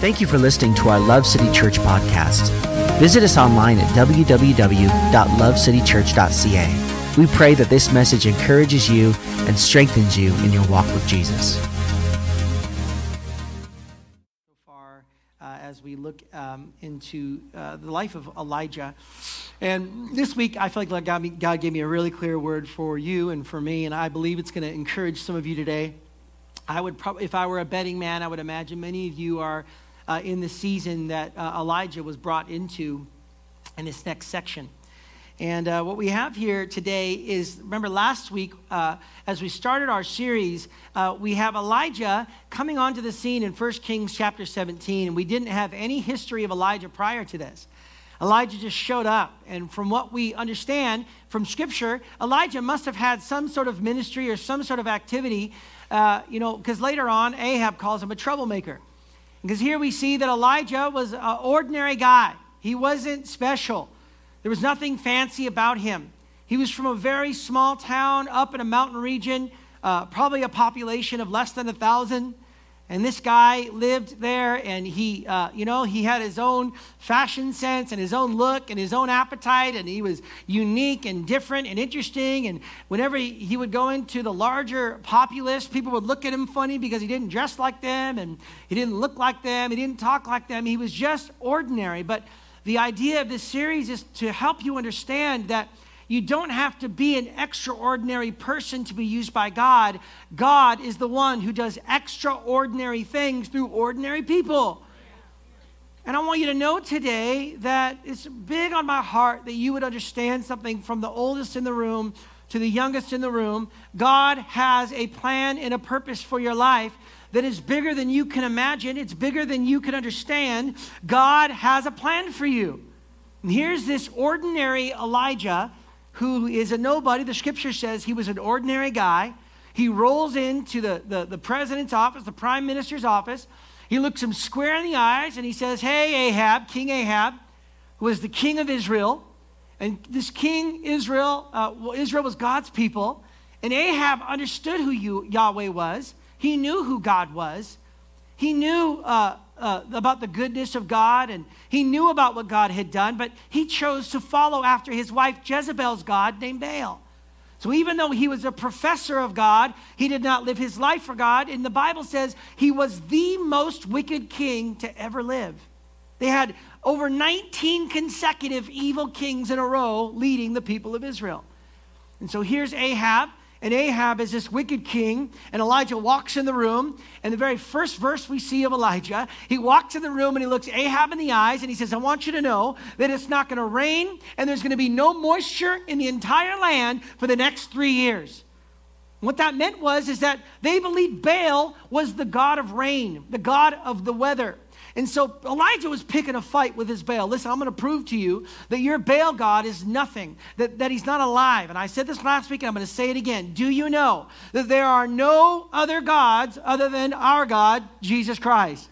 Thank you for listening to our Love City Church podcast. Visit us online at www.lovecitychurch.ca. We pray that this message encourages you and strengthens you in your walk with Jesus. so far uh, as we look um, into uh, the life of Elijah. And this week, I feel like God, God gave me a really clear word for you and for me, and I believe it's going to encourage some of you today. I would probably, if I were a betting man, I would imagine many of you are uh, in the season that uh, Elijah was brought into in this next section. And uh, what we have here today is remember last week, uh, as we started our series, uh, we have Elijah coming onto the scene in 1 Kings chapter 17. And we didn't have any history of Elijah prior to this. Elijah just showed up. And from what we understand from Scripture, Elijah must have had some sort of ministry or some sort of activity, uh, you know, because later on, Ahab calls him a troublemaker. Because here we see that Elijah was an ordinary guy, he wasn't special. There was nothing fancy about him. He was from a very small town up in a mountain region, uh, probably a population of less than a thousand. And this guy lived there, and he, uh, you know, he had his own fashion sense and his own look and his own appetite, and he was unique and different and interesting. And whenever he, he would go into the larger populace, people would look at him funny because he didn't dress like them and he didn't look like them, he didn't talk like them. He was just ordinary. But the idea of this series is to help you understand that you don't have to be an extraordinary person to be used by God. God is the one who does extraordinary things through ordinary people. And I want you to know today that it's big on my heart that you would understand something from the oldest in the room to the youngest in the room. God has a plan and a purpose for your life that is bigger than you can imagine, it's bigger than you can understand. God has a plan for you. And here's this ordinary Elijah who is a nobody. The scripture says he was an ordinary guy. He rolls into the, the, the president's office, the prime minister's office. He looks him square in the eyes and he says, Hey, Ahab, King Ahab, who was the king of Israel. And this king, Israel, uh, well, Israel was God's people. And Ahab understood who you, Yahweh was. He knew who God was. He knew uh, uh, about the goodness of God and he knew about what God had done, but he chose to follow after his wife Jezebel's God named Baal. So even though he was a professor of God, he did not live his life for God. And the Bible says he was the most wicked king to ever live. They had over 19 consecutive evil kings in a row leading the people of Israel. And so here's Ahab. And Ahab is this wicked king, and Elijah walks in the room. And the very first verse we see of Elijah, he walks in the room and he looks Ahab in the eyes and he says, I want you to know that it's not going to rain and there's going to be no moisture in the entire land for the next three years. What that meant was is that they believed Baal was the god of rain, the god of the weather. And so Elijah was picking a fight with his Baal. Listen, I'm going to prove to you that your Baal God is nothing, that, that he's not alive. And I said this last week, and I'm going to say it again. Do you know that there are no other gods other than our God, Jesus Christ?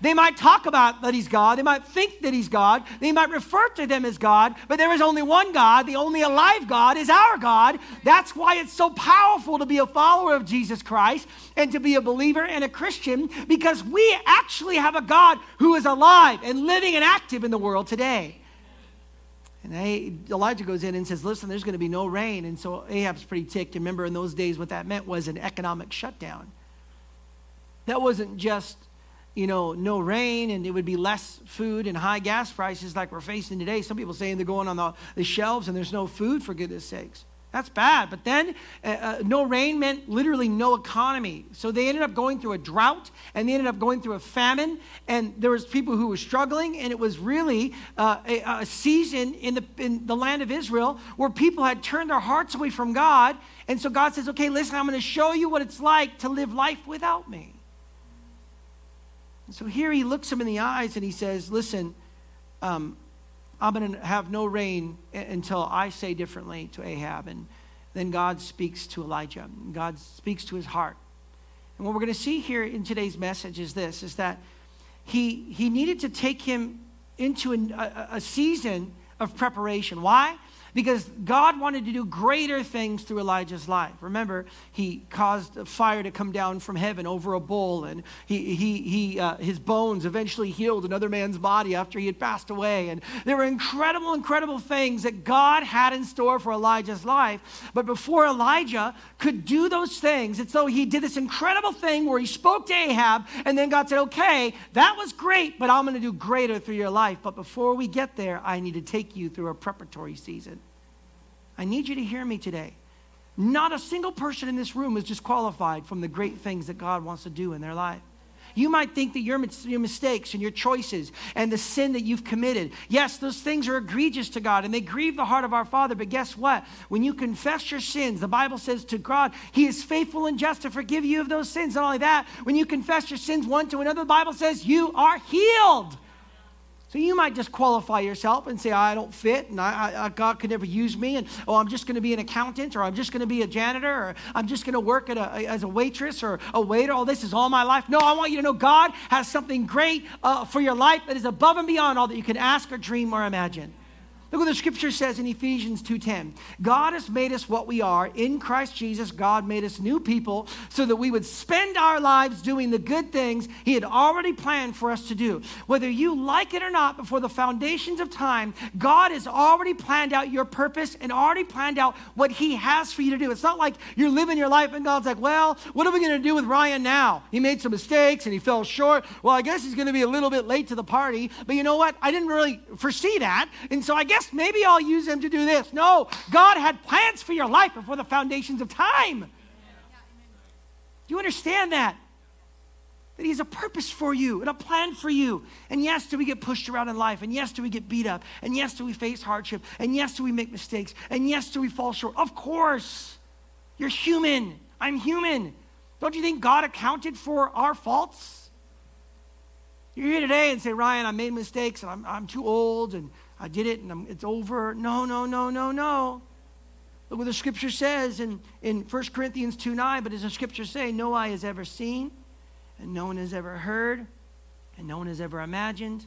They might talk about that he's God. They might think that he's God. They might refer to them as God, but there is only one God. The only alive God is our God. That's why it's so powerful to be a follower of Jesus Christ and to be a believer and a Christian because we actually have a God who is alive and living and active in the world today. And Elijah goes in and says, Listen, there's going to be no rain. And so Ahab's pretty ticked. Remember, in those days, what that meant was an economic shutdown. That wasn't just you know, no rain and it would be less food and high gas prices like we're facing today. Some people saying they're going on the, the shelves and there's no food, for goodness sakes. That's bad. But then uh, uh, no rain meant literally no economy. So they ended up going through a drought and they ended up going through a famine. And there was people who were struggling. And it was really uh, a, a, season in the, in the land of Israel where people had turned their hearts away from God. And so God says, okay, listen, I'm going to show you what it's like to live life without me. So here he looks him in the eyes and he says, Listen, um, I'm going to have no rain until I say differently to Ahab. And then God speaks to Elijah. God speaks to his heart. And what we're going to see here in today's message is this, is that he, he needed to take him into a, a season of preparation. Why? Because God wanted to do greater things through Elijah's life. Remember, he caused fire to come down from heaven over a bull, and he, he, he, uh, his bones eventually healed another man's body after he had passed away. And there were incredible, incredible things that God had in store for Elijah's life. But before Elijah could do those things, it's so he did this incredible thing where he spoke to Ahab, and then God said, Okay, that was great, but I'm going to do greater through your life. But before we get there, I need to take you through a preparatory season. I need you to hear me today. Not a single person in this room is disqualified from the great things that God wants to do in their life. You might think that your, your mistakes and your choices and the sin that you've committed, yes, those things are egregious to God and they grieve the heart of our Father. But guess what? When you confess your sins, the Bible says to God, He is faithful and just to forgive you of those sins. Not only that, when you confess your sins one to another, the Bible says you are healed. So you might just qualify yourself and say, I don't fit, and I, I, God could never use me, and oh, I'm just going to be an accountant, or I'm just going to be a janitor, or I'm just going to work a, as a waitress or a waiter. All this is all my life. No, I want you to know God has something great uh, for your life that is above and beyond all that you can ask or dream or imagine. Look what the scripture says in Ephesians 2:10. God has made us what we are. In Christ Jesus, God made us new people so that we would spend our lives doing the good things he had already planned for us to do. Whether you like it or not, before the foundations of time, God has already planned out your purpose and already planned out what he has for you to do. It's not like you're living your life and God's like, "Well, what are we going to do with Ryan now? He made some mistakes and he fell short. Well, I guess he's going to be a little bit late to the party, but you know what? I didn't really foresee that. And so I guess maybe I'll use them to do this. No, God had plans for your life before the foundations of time. Do you understand that? That He has a purpose for you and a plan for you. And yes, do we get pushed around in life? And yes, do we get beat up? And yes, do we face hardship? And yes, do we make mistakes? And yes, do we fall short? Of course. You're human. I'm human. Don't you think God accounted for our faults? You're here today and say, Ryan, I made mistakes and I'm, I'm too old and I did it and I'm, it's over. No, no, no, no, no. Look what the scripture says in, in 1 Corinthians 2 9. But as the scripture say, no eye has ever seen, and no one has ever heard, and no one has ever imagined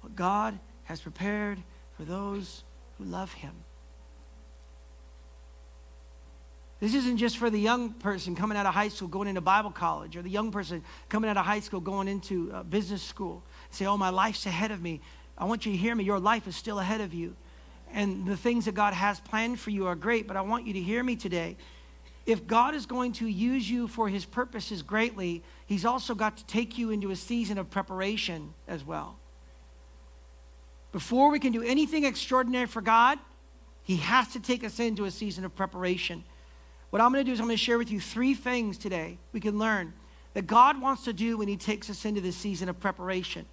what God has prepared for those who love him. This isn't just for the young person coming out of high school going into Bible college or the young person coming out of high school going into uh, business school. Say, oh, my life's ahead of me. I want you to hear me. Your life is still ahead of you. And the things that God has planned for you are great, but I want you to hear me today. If God is going to use you for his purposes greatly, he's also got to take you into a season of preparation as well. Before we can do anything extraordinary for God, he has to take us into a season of preparation. What I'm going to do is I'm going to share with you three things today we can learn that God wants to do when he takes us into this season of preparation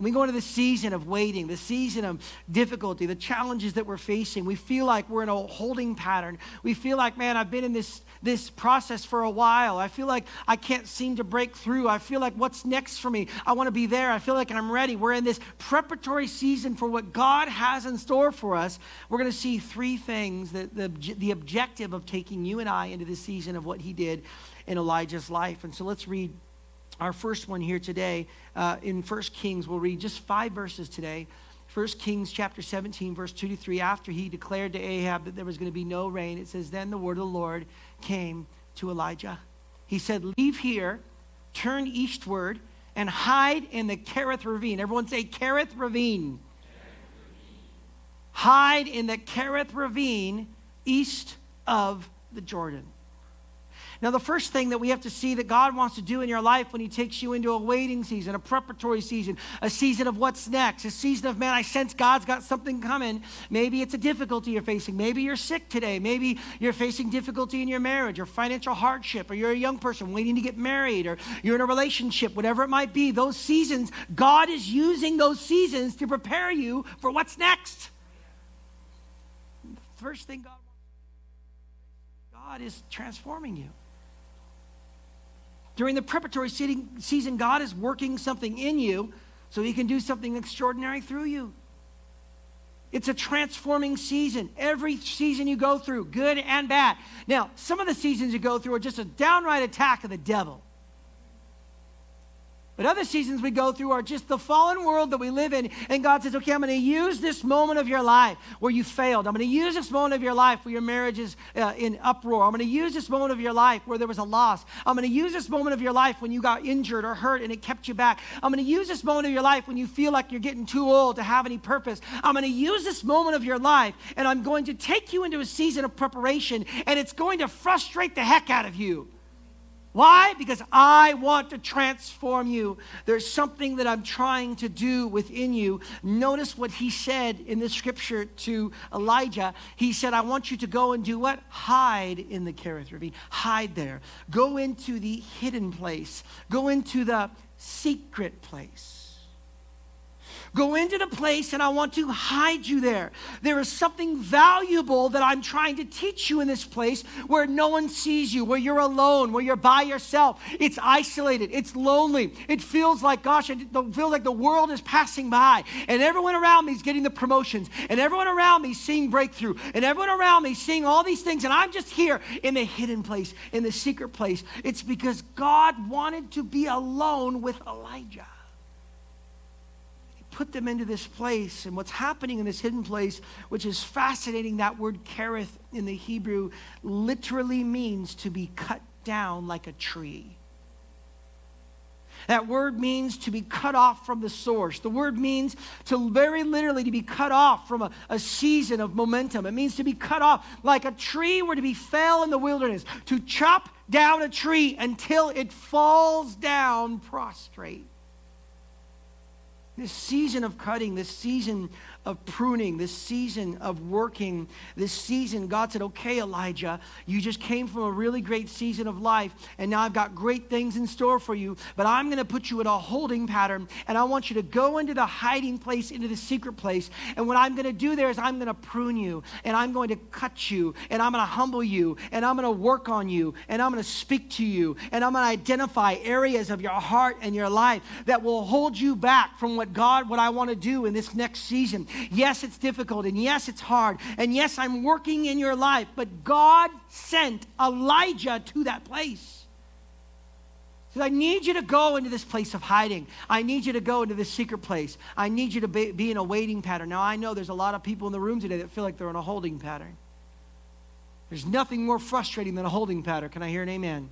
we go into the season of waiting, the season of difficulty, the challenges that we're facing, we feel like we're in a holding pattern. We feel like, man, I've been in this, this process for a while. I feel like I can't seem to break through. I feel like what's next for me? I want to be there. I feel like I'm ready. We're in this preparatory season for what God has in store for us. We're going to see three things that the, the objective of taking you and I into the season of what he did in Elijah's life. And so let's read our first one here today uh, in First Kings. We'll read just five verses today. First Kings chapter 17, verse 2 to 3. After he declared to Ahab that there was going to be no rain, it says, Then the word of the Lord came to Elijah. He said, Leave here, turn eastward, and hide in the Kerith ravine. Everyone say, Kerith ravine. Hide in the Kerith ravine east of the Jordan. Now, the first thing that we have to see that God wants to do in your life when He takes you into a waiting season, a preparatory season, a season of what's next, a season of, man, I sense God's got something coming. Maybe it's a difficulty you're facing. Maybe you're sick today. Maybe you're facing difficulty in your marriage or financial hardship, or you're a young person waiting to get married, or you're in a relationship, whatever it might be. Those seasons, God is using those seasons to prepare you for what's next. The First thing God God is transforming you. During the preparatory season, God is working something in you so He can do something extraordinary through you. It's a transforming season. Every season you go through, good and bad. Now, some of the seasons you go through are just a downright attack of the devil. But other seasons we go through are just the fallen world that we live in. And God says, okay, I'm going to use this moment of your life where you failed. I'm going to use this moment of your life where your marriage is uh, in uproar. I'm going to use this moment of your life where there was a loss. I'm going to use this moment of your life when you got injured or hurt and it kept you back. I'm going to use this moment of your life when you feel like you're getting too old to have any purpose. I'm going to use this moment of your life and I'm going to take you into a season of preparation and it's going to frustrate the heck out of you. Why? Because I want to transform you. There's something that I'm trying to do within you. Notice what he said in the scripture to Elijah. He said, I want you to go and do what? Hide in the Kerith Ravine. Hide there. Go into the hidden place. Go into the secret place. Go into the place and I want to hide you there. There is something valuable that I'm trying to teach you in this place where no one sees you, where you're alone, where you're by yourself. It's isolated, it's lonely. It feels like, gosh, it feels like the world is passing by and everyone around me is getting the promotions and everyone around me is seeing breakthrough and everyone around me is seeing all these things and I'm just here in the hidden place, in the secret place. It's because God wanted to be alone with Elijah put them into this place. And what's happening in this hidden place, which is fascinating, that word kerith in the Hebrew literally means to be cut down like a tree. That word means to be cut off from the source. The word means to very literally to be cut off from a, a, season of momentum. It means to be cut off like a tree were to be fell in the wilderness, to chop down a tree until it falls down prostrate. This season of cutting, this season of pruning, this season of working, this season, God said, okay, Elijah, you just came from a really great season of life, and now I've got great things in store for you, but I'm going to put you in a holding pattern, and I want you to go into the hiding place, into the secret place. And what I'm going to do there is I'm going to prune you, and I'm going to cut you, and I'm going to humble you, and I'm going to work on you, and I'm going to speak to you, and I'm going to identify areas of your heart and your life that will hold you back from what God, what I want to do in this next season. Yes, it's difficult, and yes, it's hard, and yes, I'm working in your life, but God sent Elijah to that place. I need you to go into this place of hiding. I need you to go into this secret place. I need you to be, be in a waiting pattern. Now, I know there's a lot of people in the room today that feel like they're in a holding pattern. There's nothing more frustrating than a holding pattern. Can I hear an amen?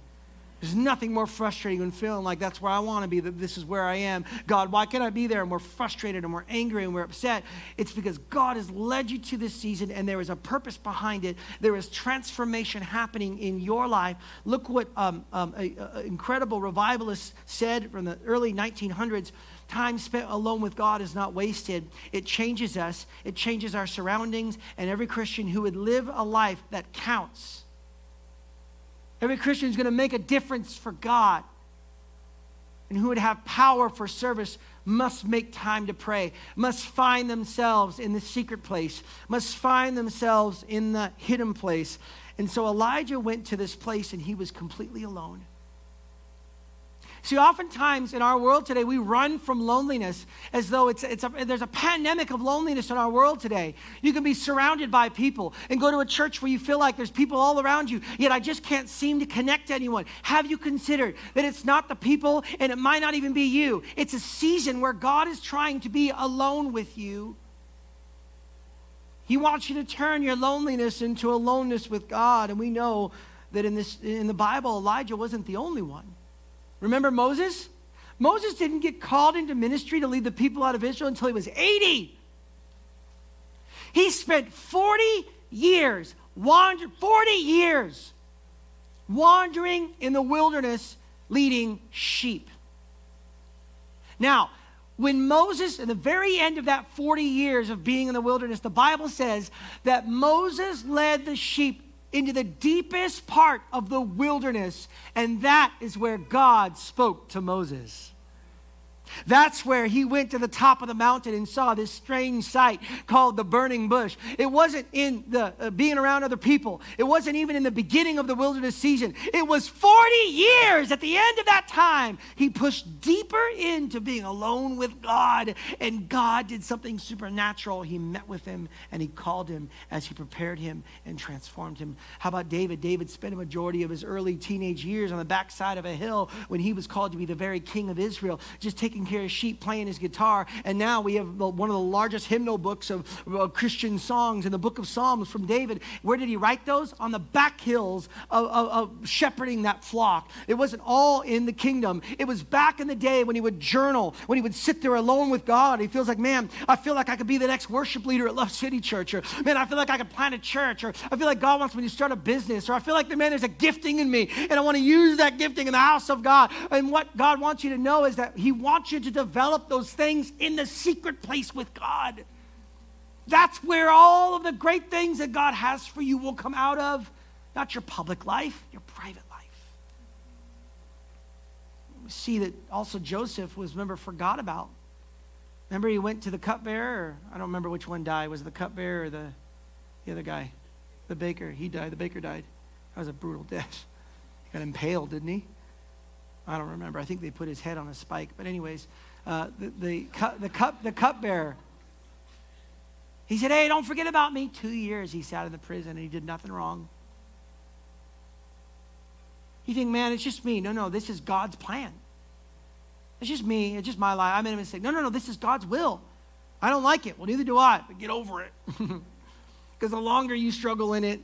There's nothing more frustrating than feeling like that's where I want to be, that this is where I am. God, why can't I be there? And we're frustrated and we're angry and we're upset. It's because God has led you to this season and there is a purpose behind it. There is transformation happening in your life. Look what um, um, incredible revivalist said from the early 1900s. Time spent alone with God is not wasted. It changes us, it changes our surroundings, and every Christian who would live a life that counts Every Christian is going to make a difference for God. And who would have power for service must make time to pray, must find themselves in the secret place, must find themselves in the hidden place. And so Elijah went to this place and he was completely alone. See, oftentimes in our world today, we run from loneliness as though it's, it's a, there's a pandemic of loneliness in our world today. You can be surrounded by people and go to a church where you feel like there's people all around you, yet I just can't seem to connect to anyone. Have you considered that it's not the people and it might not even be you? It's a season where God is trying to be alone with you. He wants you to turn your loneliness into aloneness with God. And we know that in, this, in the Bible, Elijah wasn't the only one. Remember Moses? Moses didn't get called into ministry to lead the people out of Israel until he was 80. He spent 40 years, wander, 40 years wandering in the wilderness leading sheep. Now, when Moses, in the very end of that 40 years of being in the wilderness, the Bible says that Moses led the sheep into the deepest part of the wilderness, and that is where God spoke to Moses. That's where he went to the top of the mountain and saw this strange sight called the burning bush. It wasn't in the uh, being around other people. It wasn't even in the beginning of the wilderness season. It was 40 years at the end of that time. He pushed deeper into being alone with God, and God did something supernatural. He met with him and he called him as he prepared him and transformed him. How about David? David spent a majority of his early teenage years on the backside of a hill when he was called to be the very king of Israel, just taking taking care of sheep, playing his guitar. And now we have one of the largest hymnal books of Christian songs in the book of Psalms from David. Where did he write those? On the back hills of, of, of shepherding that flock. It wasn't all in the kingdom. It was back in the day when he would journal, when he would sit there alone with God. He feels like, man, I feel like I could be the next worship leader at Love City Church. Or, man, I feel like I could plant a church. Or, I feel like God wants me to start a business. Or, I feel like, man, there's a gifting in me. And I want to use that gifting in the house of God. And what God wants you to know is that he wants you to develop those things in the secret place with God. That's where all of the great things that God has for you will come out of, not your public life, your private life. We see that also Joseph was, remember, forgot about. Remember, he went to the cupbearer, I don't remember which one died. Was the cupbearer or the, the other guy? The baker. He died. The baker died. That was a brutal death. He got impaled, didn't he? I don't remember. I think they put his head on a spike. But, anyways, uh, the, the, cup, the, cup, the cupbearer, he said, Hey, don't forget about me. Two years he sat in the prison and he did nothing wrong. You think, man, it's just me. No, no, this is God's plan. It's just me. It's just my life. I made a mistake. No, no, no, this is God's will. I don't like it. Well, neither do I, but get over it. Because the longer you struggle in it,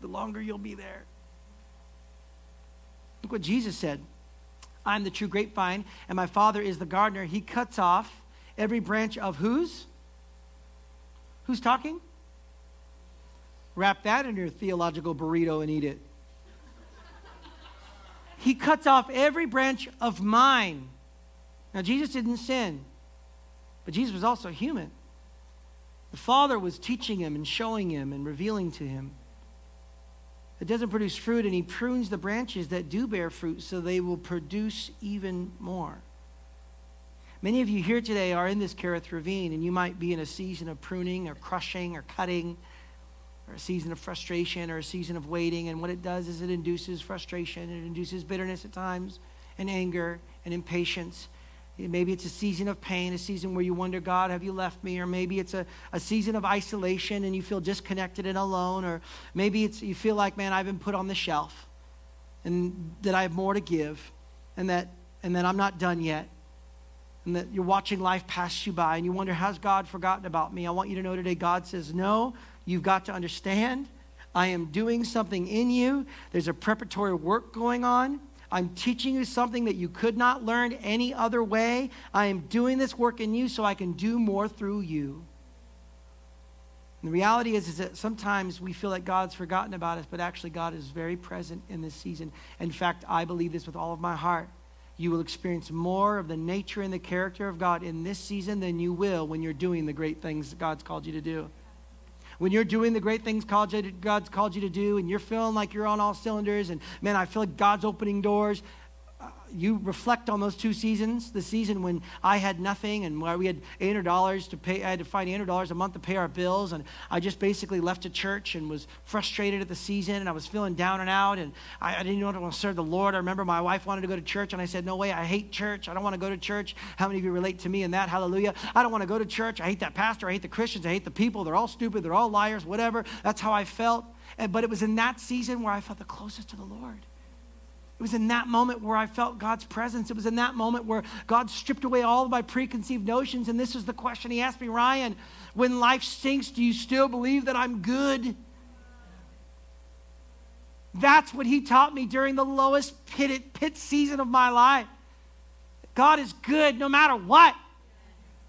the longer you'll be there. Look what Jesus said. I'm the true grapevine, and my Father is the gardener. He cuts off every branch of whose? Who's talking? Wrap that in your theological burrito and eat it. He cuts off every branch of mine. Now, Jesus didn't sin, but Jesus was also human. The Father was teaching him and showing him and revealing to him that doesn't produce fruit, and he prunes the branches that do bear fruit so they will produce even more. Many of you here today are in this Kerith Ravine, and you might be in a season of pruning or crushing or cutting, or a season of frustration or a season of waiting. And what it does is it induces frustration, it induces bitterness at times, and anger and impatience. Maybe it's a season of pain, a season where you wonder, God, have you left me? Or maybe it's a, a season of isolation and you feel disconnected and alone. Or maybe it's you feel like, man, I've been put on the shelf and that I have more to give and that, and that I'm not done yet. And that you're watching life pass you by and you wonder, has God forgotten about me? I want you to know today, God says, no, you've got to understand. I am doing something in you. There's a preparatory work going on. I'm teaching you something that you could not learn any other way. I am doing this work in you so I can do more through you. And the reality is, is that sometimes we feel like God's forgotten about us, but actually, God is very present in this season. In fact, I believe this with all of my heart. You will experience more of the nature and the character of God in this season than you will when you're doing the great things that God's called you to do when you're doing the great things God's called you to do and you're feeling like you're on all cylinders and man, I feel like God's opening doors, you reflect on those two seasons the season when I had nothing and where we had $800 to pay, I had to find $800 a month to pay our bills. And I just basically left a church and was frustrated at the season and I was feeling down and out and I, I didn't know want to serve the Lord. I remember my wife wanted to go to church and I said, No way, I hate church. I don't want to go to church. How many of you relate to me in that? Hallelujah. I don't want to go to church. I hate that pastor. I hate the Christians. I hate the people. They're all stupid. They're all liars, whatever. That's how I felt. And, but it was in that season where I felt the closest to the Lord. It was in that moment where I felt God's presence. It was in that moment where God stripped away all of my preconceived notions. And this is the question He asked me Ryan, when life stinks, do you still believe that I'm good? That's what He taught me during the lowest pit, pit season of my life. God is good no matter what,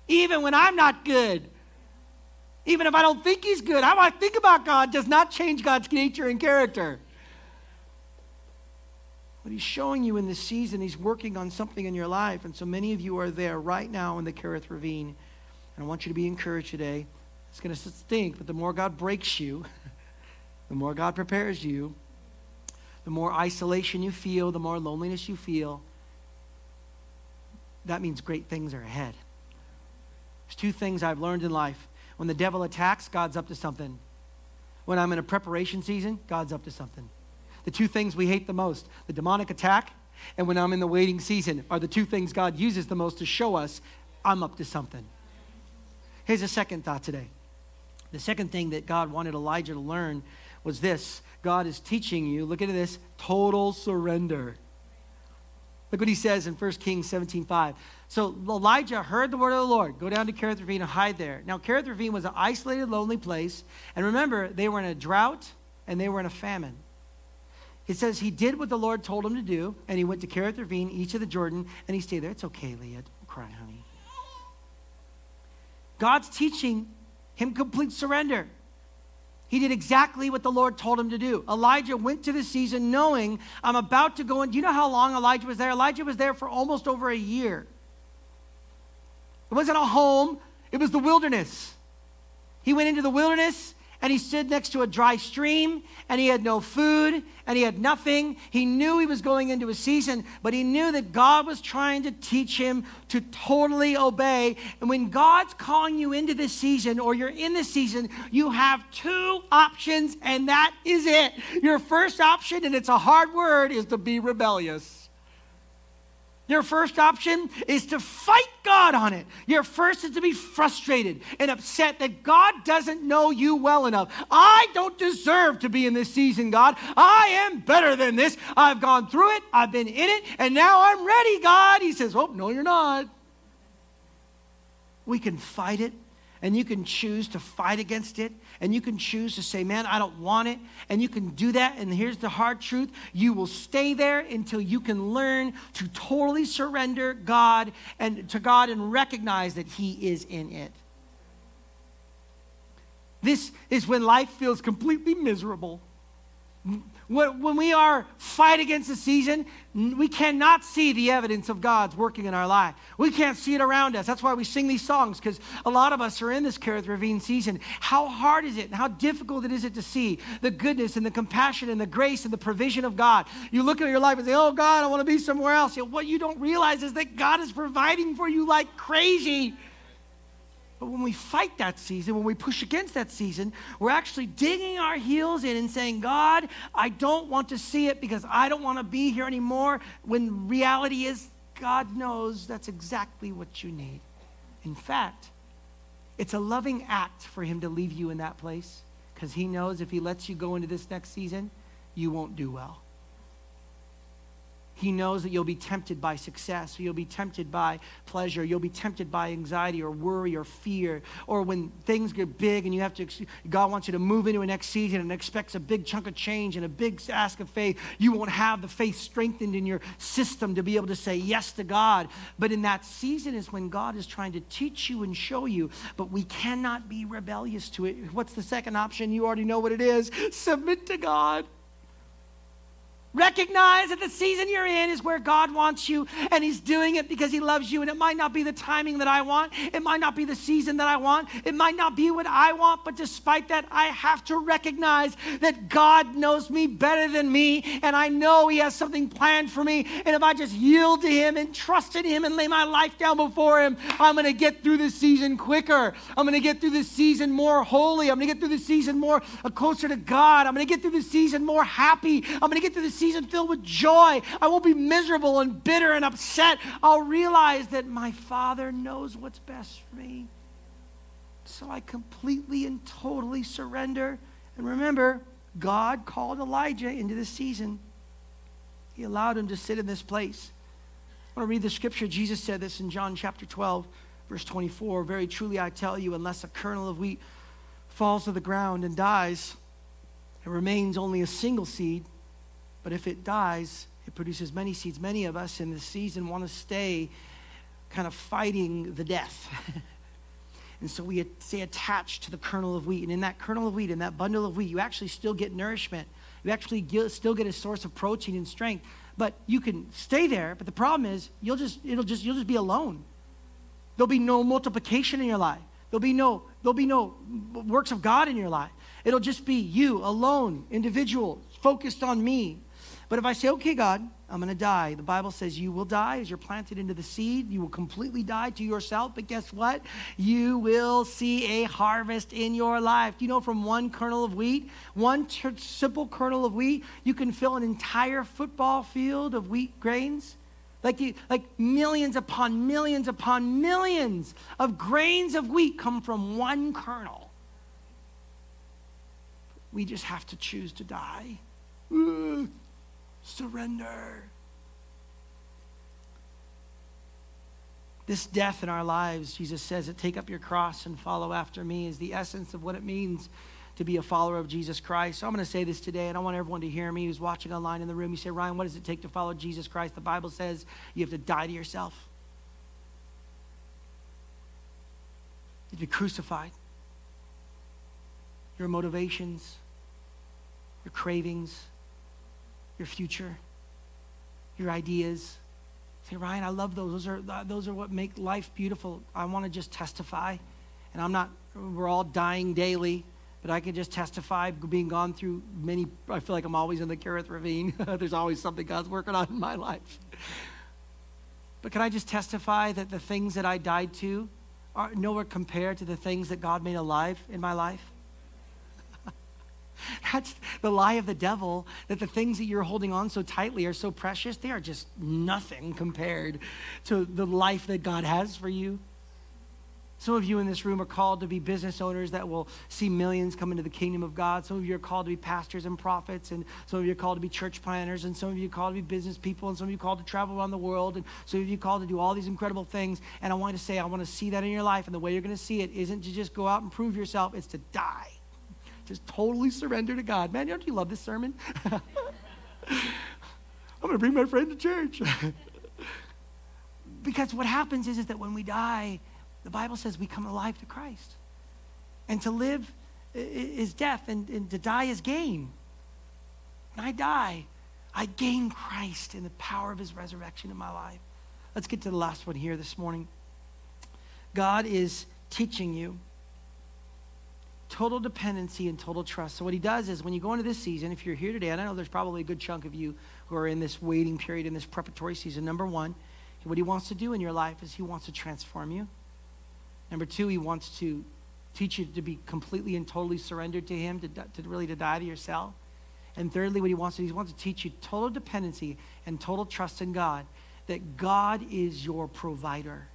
even when I'm not good. Even if I don't think He's good, how I think about God does not change God's nature and character. But he's showing you in this season, he's working on something in your life. And so many of you are there right now in the Kerith Ravine. And I want you to be encouraged today. It's going to stink, but the more God breaks you, the more God prepares you, the more isolation you feel, the more loneliness you feel, that means great things are ahead. There's two things I've learned in life. When the devil attacks, God's up to something. When I'm in a preparation season, God's up to something. The two things we hate the most the demonic attack, and when I'm in the waiting season, are the two things God uses the most to show us I'm up to something. Here's a second thought today. The second thing that God wanted Elijah to learn was this God is teaching you, look at this, total surrender. Look what he says in 1 Kings 17 5. So Elijah heard the word of the Lord. Go down to Kerith Ravine and hide there. Now, Kerith Ravine was an isolated, lonely place. And remember, they were in a drought and they were in a famine. It says he did what the Lord told him to do, and he went to Kerith Ravine, each of the Jordan, and he stayed there. It's okay, Leah. Don't cry, honey. God's teaching him complete surrender. He did exactly what the Lord told him to do. Elijah went to the season knowing I'm about to go in. Do you know how long Elijah was there? Elijah was there for almost over a year. It wasn't a home, it was the wilderness. He went into the wilderness and he stood next to a dry stream and he had no food and he had nothing. He knew he was going into a season, but he knew that God was trying to teach him to totally obey. And when God's calling you into this season or you're in this season, you have two options and that is it. Your first option, and it's a hard word, is to be rebellious. Your first option is to fight God on it. Your first is to be frustrated and upset that God doesn't know you well enough. I don't deserve to be in this season, God. I am better than this. I've gone through it, I've been in it, and now I'm ready, God. He says, Oh, no, you're not. We can fight it and you can choose to fight against it, and you can choose to say, Man, I don't want it, and you can do that. And here's the hard truth you will stay there until you can learn to totally surrender God and to God and recognize that He is in it. This is when life feels completely miserable. When we are fight against the season, we cannot see the evidence of God's working in our life. We can't see it around us. That's why we sing these songs, because a lot of us are in this Kerith Ravine season. How hard is it and how difficult it is it to see the goodness and the compassion and the grace and the provision of God? You look at your life and say, Oh God, I want to be somewhere else. What you don't realize is that God is providing for you like crazy. But when we fight that season, when we push against that season, we're actually digging our heels in and saying, God, I don't want to see it because I don't want to be here anymore. When reality is, God knows that's exactly what you need. In fact, it's a loving act for Him to leave you in that place because He knows if He lets you go into this next season, you won't do well. He knows that you'll be tempted by success, you'll be tempted by pleasure, you'll be tempted by anxiety or worry or fear, or when things get big and you have to, God wants you to move into a next season and expects a big chunk of change and a big ask of faith. You won't have the faith strengthened in your system to be able to say yes to God. But in that season is when God is trying to teach you and show you, but we cannot be rebellious to it. What's the second option? You already know what it is submit to God. Recognize that the season you're in is where God wants you, and He's doing it because He loves you. And it might not be the timing that I want, it might not be the season that I want, it might not be what I want, but despite that, I have to recognize that God knows me better than me, and I know He has something planned for me. And if I just yield to Him and trust in Him and lay my life down before Him, I'm going to get through this season quicker. I'm going to get through this season more holy. I'm going to get through this season more uh, closer to God. I'm going to get through this season more happy. I'm going to get through this season filled with joy. I won't be miserable and bitter and upset. I'll realize that my Father knows what's best for me. So I completely and totally surrender. And remember, God called Elijah into this season. He allowed him to sit in this place. I want to read the scripture. Jesus said this in John chapter 12, verse 24. Very truly I tell you, unless a kernel of wheat falls to the ground and dies, it remains only a single seed. But if it dies, it produces many seeds. Many of us in this season want to stay kind of fighting the death. and so we stay attached to the kernel of wheat. And in that kernel of wheat, in that bundle of wheat, you actually still get nourishment. You actually get, still get a source of protein and strength. But you can stay there. But the problem is, you'll just, it'll just, you'll just be alone. There'll be no multiplication in your life. There'll be no, there'll be no works of God in your life. It'll just be you alone, individual, focused on me, But if I say, okay, God, I'm going to die, the Bible says you will die as you're planted into the seed. You will completely die to yourself. But guess what? You will see a harvest in your life. You know, from one kernel of wheat, one simple kernel of wheat, you can fill an entire football field of wheat grains. Like, you, like millions upon millions upon millions of grains of wheat come from one kernel. We just have to choose to die. Mm. Surrender. This death in our lives, Jesus says it, take up your cross and follow after me, is the essence of what it means to be a follower of Jesus Christ. So I'm going to say this today, and I want everyone to hear me who's watching online in the room. You say, Ryan, what does it take to follow Jesus Christ? The Bible says you have to die to yourself, you have to be crucified. Your motivations, your cravings, your future, your ideas. Say, Ryan, I love those. Those are, those are what make life beautiful. I want to just testify. And I'm not, we're all dying daily, but I can just testify being gone through many, I feel like I'm always in the Kerith Ravine. There's always something God's working on in my life. But can I just testify that the things that I died to are nowhere compared to the things that God made alive in my life? That's the lie of the devil that the things that you're holding on so tightly are so precious. They are just nothing compared to the life that God has for you. Some of you in this room are called to be business owners that will see millions come into the kingdom of God. Some of you are called to be pastors and prophets, and some of you are called to be church planners, and some of you are called to be business people, and some of you are called to travel around the world, and some of you are called to do all these incredible things. And I want to say, I want to see that in your life, and the way you're going to see it isn't to just go out and prove yourself, it's to die just totally surrender to God. Man, don't you love this sermon? I'm going to bring my friend to church. because what happens is, is that when we die, the Bible says we come alive to Christ. And to live is death, and, and to die is gain. When I die, I gain Christ in the power of his resurrection in my life. Let's get to the last one here this morning. God is teaching you total dependency and total trust. So, what he does is when you go into this season, if you're here today, and I know there's probably a good chunk of you who are in this waiting period, in this preparatory season, number one, what he wants to do in your life is he wants to transform you. Number two, he wants to teach you to be completely and totally surrendered to him, to, to really to die to yourself. And thirdly, what he wants to do, he wants to teach you total dependency and total trust in God, that God is your provider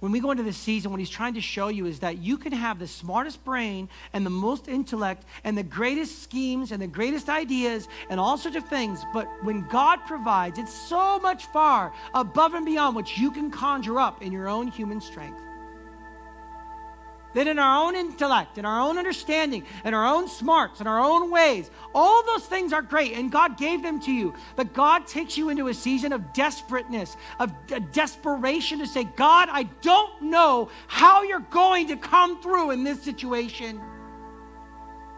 when we go into this season, what he's trying to show you is that you can have the smartest brain and the most intellect and the greatest schemes and the greatest ideas and all sorts of things. But when God provides, it's so much far above and beyond what you can conjure up in your own human strength that in our own intellect, in our own understanding, in our own smarts, in our own ways, all those things are great and God gave them to you. But God takes you into a season of desperateness, of desperation to say, God, I don't know how you're going to come through in this situation.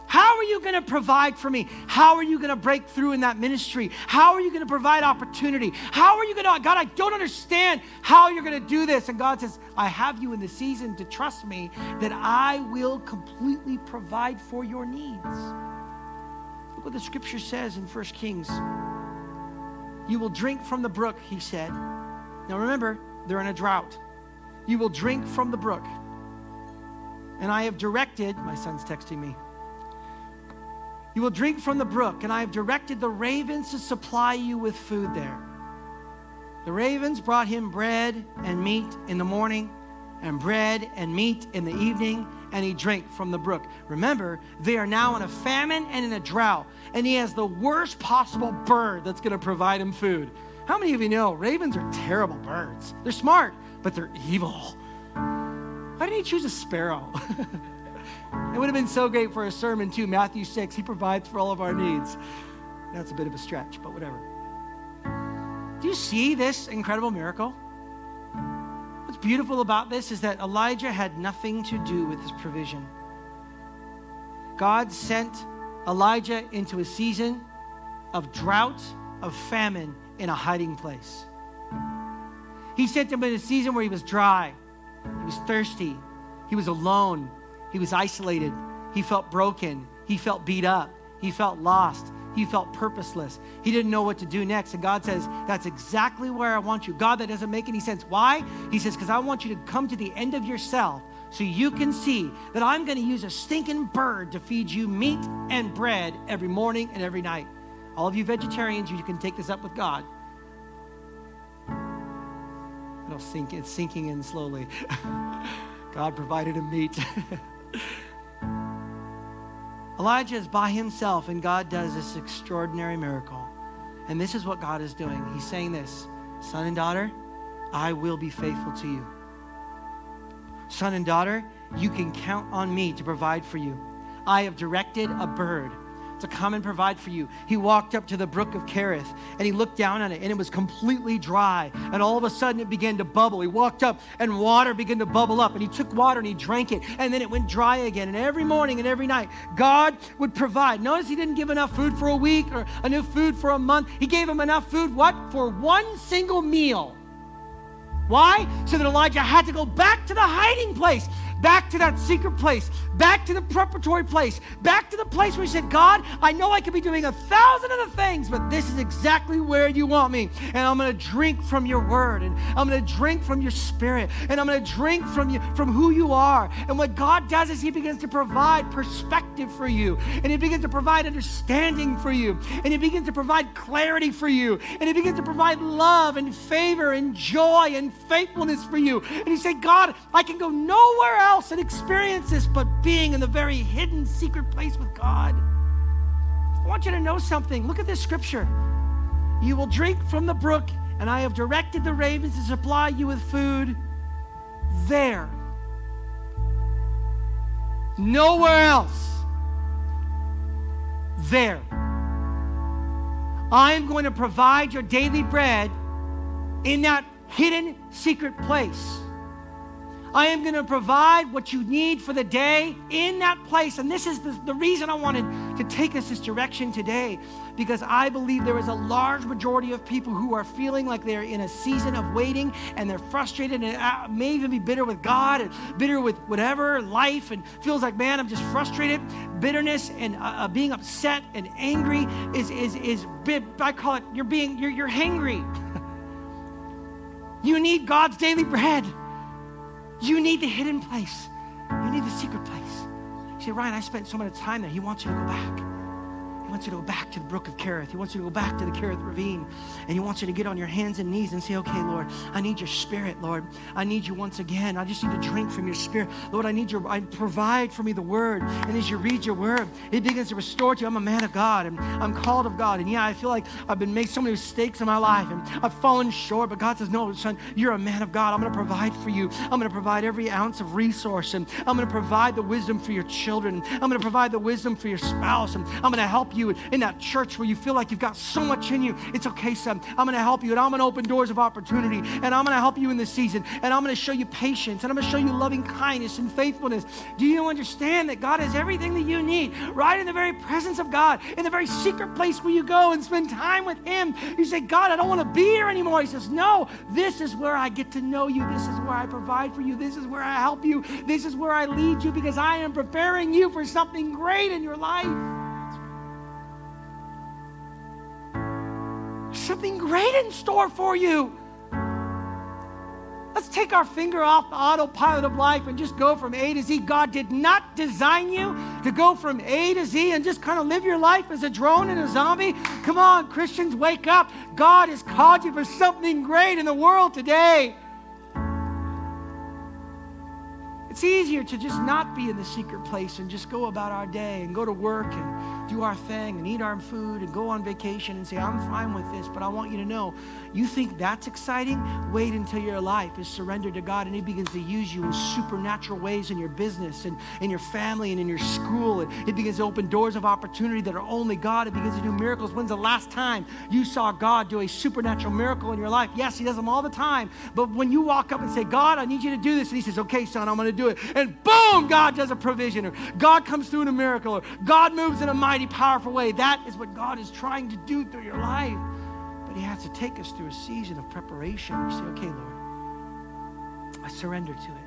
How are you going to provide for me? How are you going to break through in that ministry? How are you going to provide opportunity? How are you going to, God, I don't understand how you're going to do this. And God says, I have you in the season to trust me that I will completely provide for your needs. Look what the scripture says in 1 Kings. You will drink from the brook, he said. Now remember, they're in a drought. You will drink from the brook. And I have directed, my son's texting me. You will drink from the brook, and I have directed the ravens to supply you with food there. The ravens brought him bread and meat in the morning, and bread and meat in the evening, and he drank from the brook. Remember, they are now in a famine and in a drought, and he has the worst possible bird that's going to provide him food. How many of you know ravens are terrible birds? They're smart, but they're evil. Why did he choose a sparrow? It would have been so great for a sermon, too. Matthew 6, he provides for all of our needs. That's a bit of a stretch, but whatever. Do you see this incredible miracle? What's beautiful about this is that Elijah had nothing to do with his provision. God sent Elijah into a season of drought, of famine, in a hiding place. He sent him in a season where he was dry, he was thirsty, he was alone, he was isolated. He felt broken. He felt beat up. He felt lost. he felt purposeless. He didn't know what to do next. And God says, That's exactly where I want you. God, that doesn't make any sense. Why? He says, Because I want you to come to the end of yourself so you can see that I'm going to use a stinking bird to feed you meat and bread every morning and every night. All of you vegetarians, you can take this up with God. It'll sink, it's sinking in slowly. God provided a meat. Elijah is by himself, and God does this extraordinary miracle. And this is what God is doing. He's saying this Son and daughter, I will be faithful to you. Son and daughter, you can count on me to provide for you. I have directed a bird to come and provide for you. He walked up to the brook of Kerith and he looked down on it and it was completely dry. And all of a sudden it began to bubble. He walked up and water began to bubble up and he took water and he drank it and then it went dry again. And every morning and every night, God would provide. Notice he didn't give enough food for a week or enough food for a month. He gave him enough food, what? For one single meal. Why? So that Elijah had to go back to the hiding place back to that secret place, back to the preparatory place, back to the place where he said, God, I know I could be doing a thousand other things, but this is exactly where you want me. And I'm going to drink from your word, and I'm going to drink from your spirit, and I'm going to drink from you, from who you are. And what God does is he begins to provide perspective for you, and he begins to provide understanding for you, and he begins to provide clarity for you, and he begins to provide love and favor and joy and faithfulness for you. And he said, God, I can go nowhere else else and experience this but being in the very hidden, secret place with God. I want you to know something. Look at this scripture. You will drink from the brook, and I have directed the ravens to supply you with food there. Nowhere else. There. I am going to provide your daily bread in that hidden secret place. I am going to provide what you need for the day in that place. And this is the, the, reason I wanted to take us this direction today, because I believe there is a large majority of people who are feeling like they're in a season of waiting and they're frustrated and uh, may even be bitter with God and bitter with whatever life and feels like, man, I'm just frustrated. Bitterness and uh, uh being upset and angry is, is, is, I call it, you're being, you're, you're hangry. you need God's daily bread. You need the hidden place. You need the secret place. You say, Ryan, I spent so much time there. He wants you to go back. He wants you to go back to the brook of Kerith. He wants you to go back to the Kerith ravine. And he wants you to get on your hands and knees and say, okay, Lord, I need your spirit, Lord. I need you once again. I just need to drink from your spirit. Lord, I need your, I provide for me the word. And as you read your word, it begins to restore to you. I'm a man of God and I'm called of God. And yeah, I feel like I've been made so many mistakes in my life and I've fallen short. But God says, no, son, you're a man of God. I'm going to provide for you. I'm going to provide every ounce of resource. And I'm going to provide the wisdom for your children. I'm going to provide the wisdom for your spouse. And I'm going to help you you in that church where you feel like you've got so much in you. It's okay, son. I'm going to help you and I'm going to open doors of opportunity and I'm going to help you in this season and I'm going to show you patience and I'm going to show you loving kindness and faithfulness. Do you understand that God has everything that you need right in the very presence of God, in the very secret place where you go and spend time with Him? You say, God, I don't want to be here anymore. He says, No, this is where I get to know you. This is where I provide for you. This is where I help you. This is where I lead you because I am preparing you for something great in your life. Something great in store for you. Let's take our finger off the autopilot of life and just go from A to Z. God did not design you to go from A to Z and just kind of live your life as a drone and a zombie. Come on, Christians, wake up. God has called you for something great in the world today. It's easier to just not be in the secret place and just go about our day and go to work and do our thing and eat our food and go on vacation and say, I'm fine with this, but I want you to know you think that's exciting? Wait until your life is surrendered to God and He begins to use you in supernatural ways in your business and in your family and in your school. And begins to open doors of opportunity that are only God. It begins to do miracles. When's the last time you saw God do a supernatural miracle in your life? Yes, He does them all the time. But when you walk up and say, God, I need you to do this, and He says, Okay, son, I'm going to do it. And boom, God does a provision, or God comes through in a miracle, or God moves in a mighty, powerful way. That is what God is trying to do through your life. But He has to take us through a season of preparation. We say, okay, Lord, I surrender to it.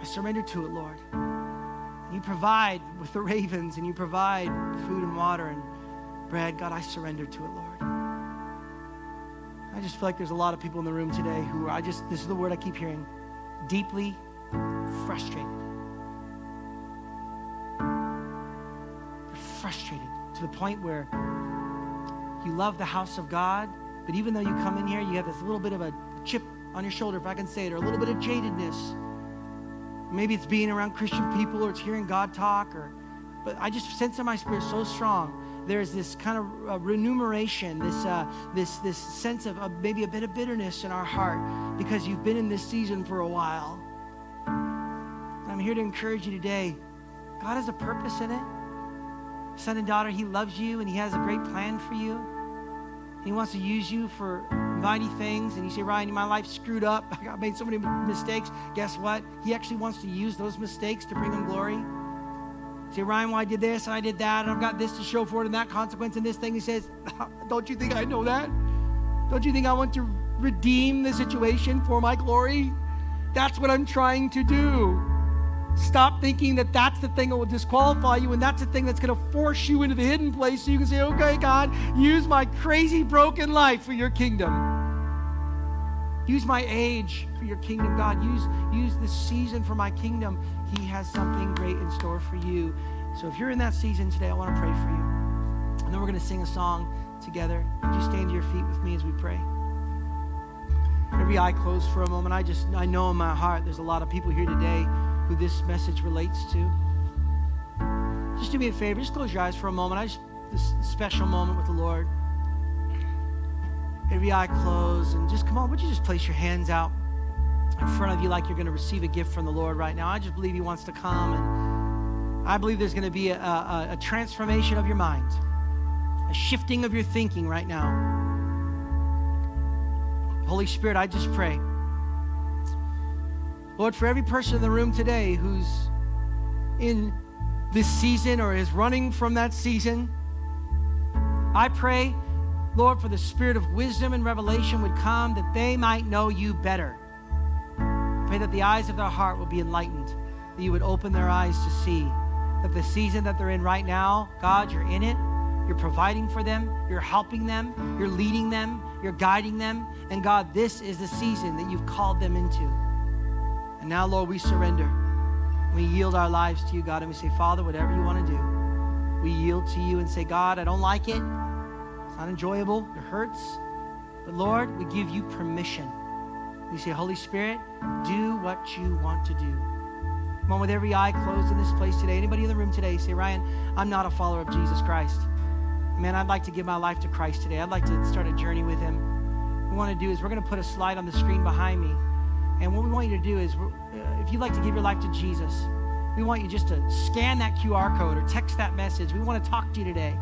I surrender to it, Lord. And You provide with the ravens and you provide food and water and bread. God, I surrender to it, Lord. I just feel like there's a lot of people in the room today who are, I just, this is the word I keep hearing, deeply frustrated. You're frustrated to the point where you love the house of God, but even though you come in here, you have this little bit of a chip on your shoulder, if I can say it, or a little bit of jadedness. Maybe it's being around Christian people or it's hearing God talk, or but I just sense in my spirit so strong. There's this kind of uh, remuneration, this, uh, this, this sense of uh, maybe a bit of bitterness in our heart because you've been in this season for a while. And I'm here to encourage you today. God has a purpose in it. Son and daughter, He loves you and He has a great plan for you. He wants to use you for mighty things. And you say, Ryan, my life's screwed up. I made so many mistakes. Guess what? He actually wants to use those mistakes to bring Him glory. You say, Ryan, well, I did this and I did that, and I've got this to show for it and that consequence and this thing. He says, Don't you think I know that? Don't you think I want to redeem the situation for my glory? That's what I'm trying to do. Stop thinking that that's the thing that will disqualify you and that's the thing that's going to force you into the hidden place so you can say, okay, God, use my crazy, broken life for your kingdom. Use my age for your kingdom, God. Use, use this season for my kingdom. He has something great in store for you. So if you're in that season today, I want to pray for you. And then we're going to sing a song together. Would you stand to your feet with me as we pray? Every eye closed for a moment. I just, I know in my heart there's a lot of people here today who this message relates to. Just do me a favor, just close your eyes for a moment. I just this special moment with the Lord. Every eye closed, and just come on, would you just place your hands out in front of you like you're going to receive a gift from the Lord right now? I just believe He wants to come, and I believe there's going to be a, a, a transformation of your mind, a shifting of your thinking right now. Holy Spirit, I just pray Lord, for every person in the room today who's in this season or is running from that season, I pray, Lord, for the spirit of wisdom and revelation would come that they might know you better. Pray that the eyes of their heart will be enlightened, that you would open their eyes to see that the season that they're in right now, God, you're in it. You're providing for them, you're helping them, you're leading them, you're guiding them. And God, this is the season that you've called them into. And now, Lord, we surrender. We yield our lives to you, God, and we say, Father, whatever you want to do, we yield to you and say, God, I don't like it. It's not enjoyable. It hurts. But Lord, we give you permission. We say, Holy Spirit, do what you want to do. Come on, with every eye closed in this place today. Anybody in the room today, say, Ryan, I'm not a follower of Jesus Christ. Man, I'd like to give my life to Christ today. I'd like to start a journey with him. What we want to do is we're going to put a slide on the screen behind me. And what we want you to do is, uh, if you'd like to give your life to Jesus, we want you just to scan that QR code or text that message. We want to talk to you today.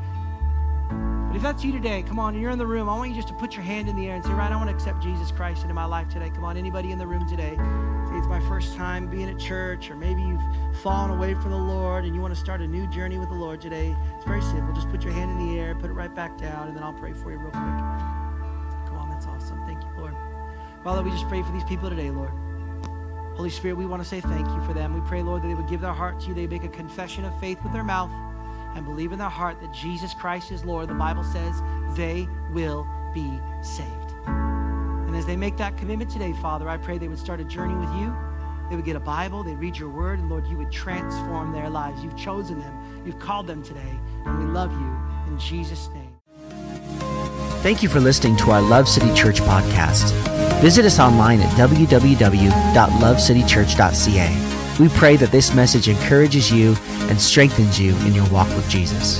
But if that's you today, come on, you're in the room. I want you just to put your hand in the air and say, Ryan, I want to accept Jesus Christ into my life today. Come on, anybody in the room today? Say it's my first time being at church, or maybe you've fallen away from the Lord and you want to start a new journey with the Lord today. It's very simple. Just put your hand in the air, put it right back down, and then I'll pray for you real quick. Father, we just pray for these people today, Lord. Holy Spirit, we want to say thank you for them. We pray, Lord, that they would give their heart to you. They make a confession of faith with their mouth and believe in their heart that Jesus Christ is Lord. The Bible says they will be saved. And as they make that commitment today, Father, I pray they would start a journey with you. They would get a Bible, they'd read your word, and Lord, you would transform their lives. You've chosen them, you've called them today, and we love you in Jesus' name. Thank you for listening to our Love City Church podcast. Visit us online at www.lovecitychurch.ca. We pray that this message encourages you and strengthens you in your walk with Jesus.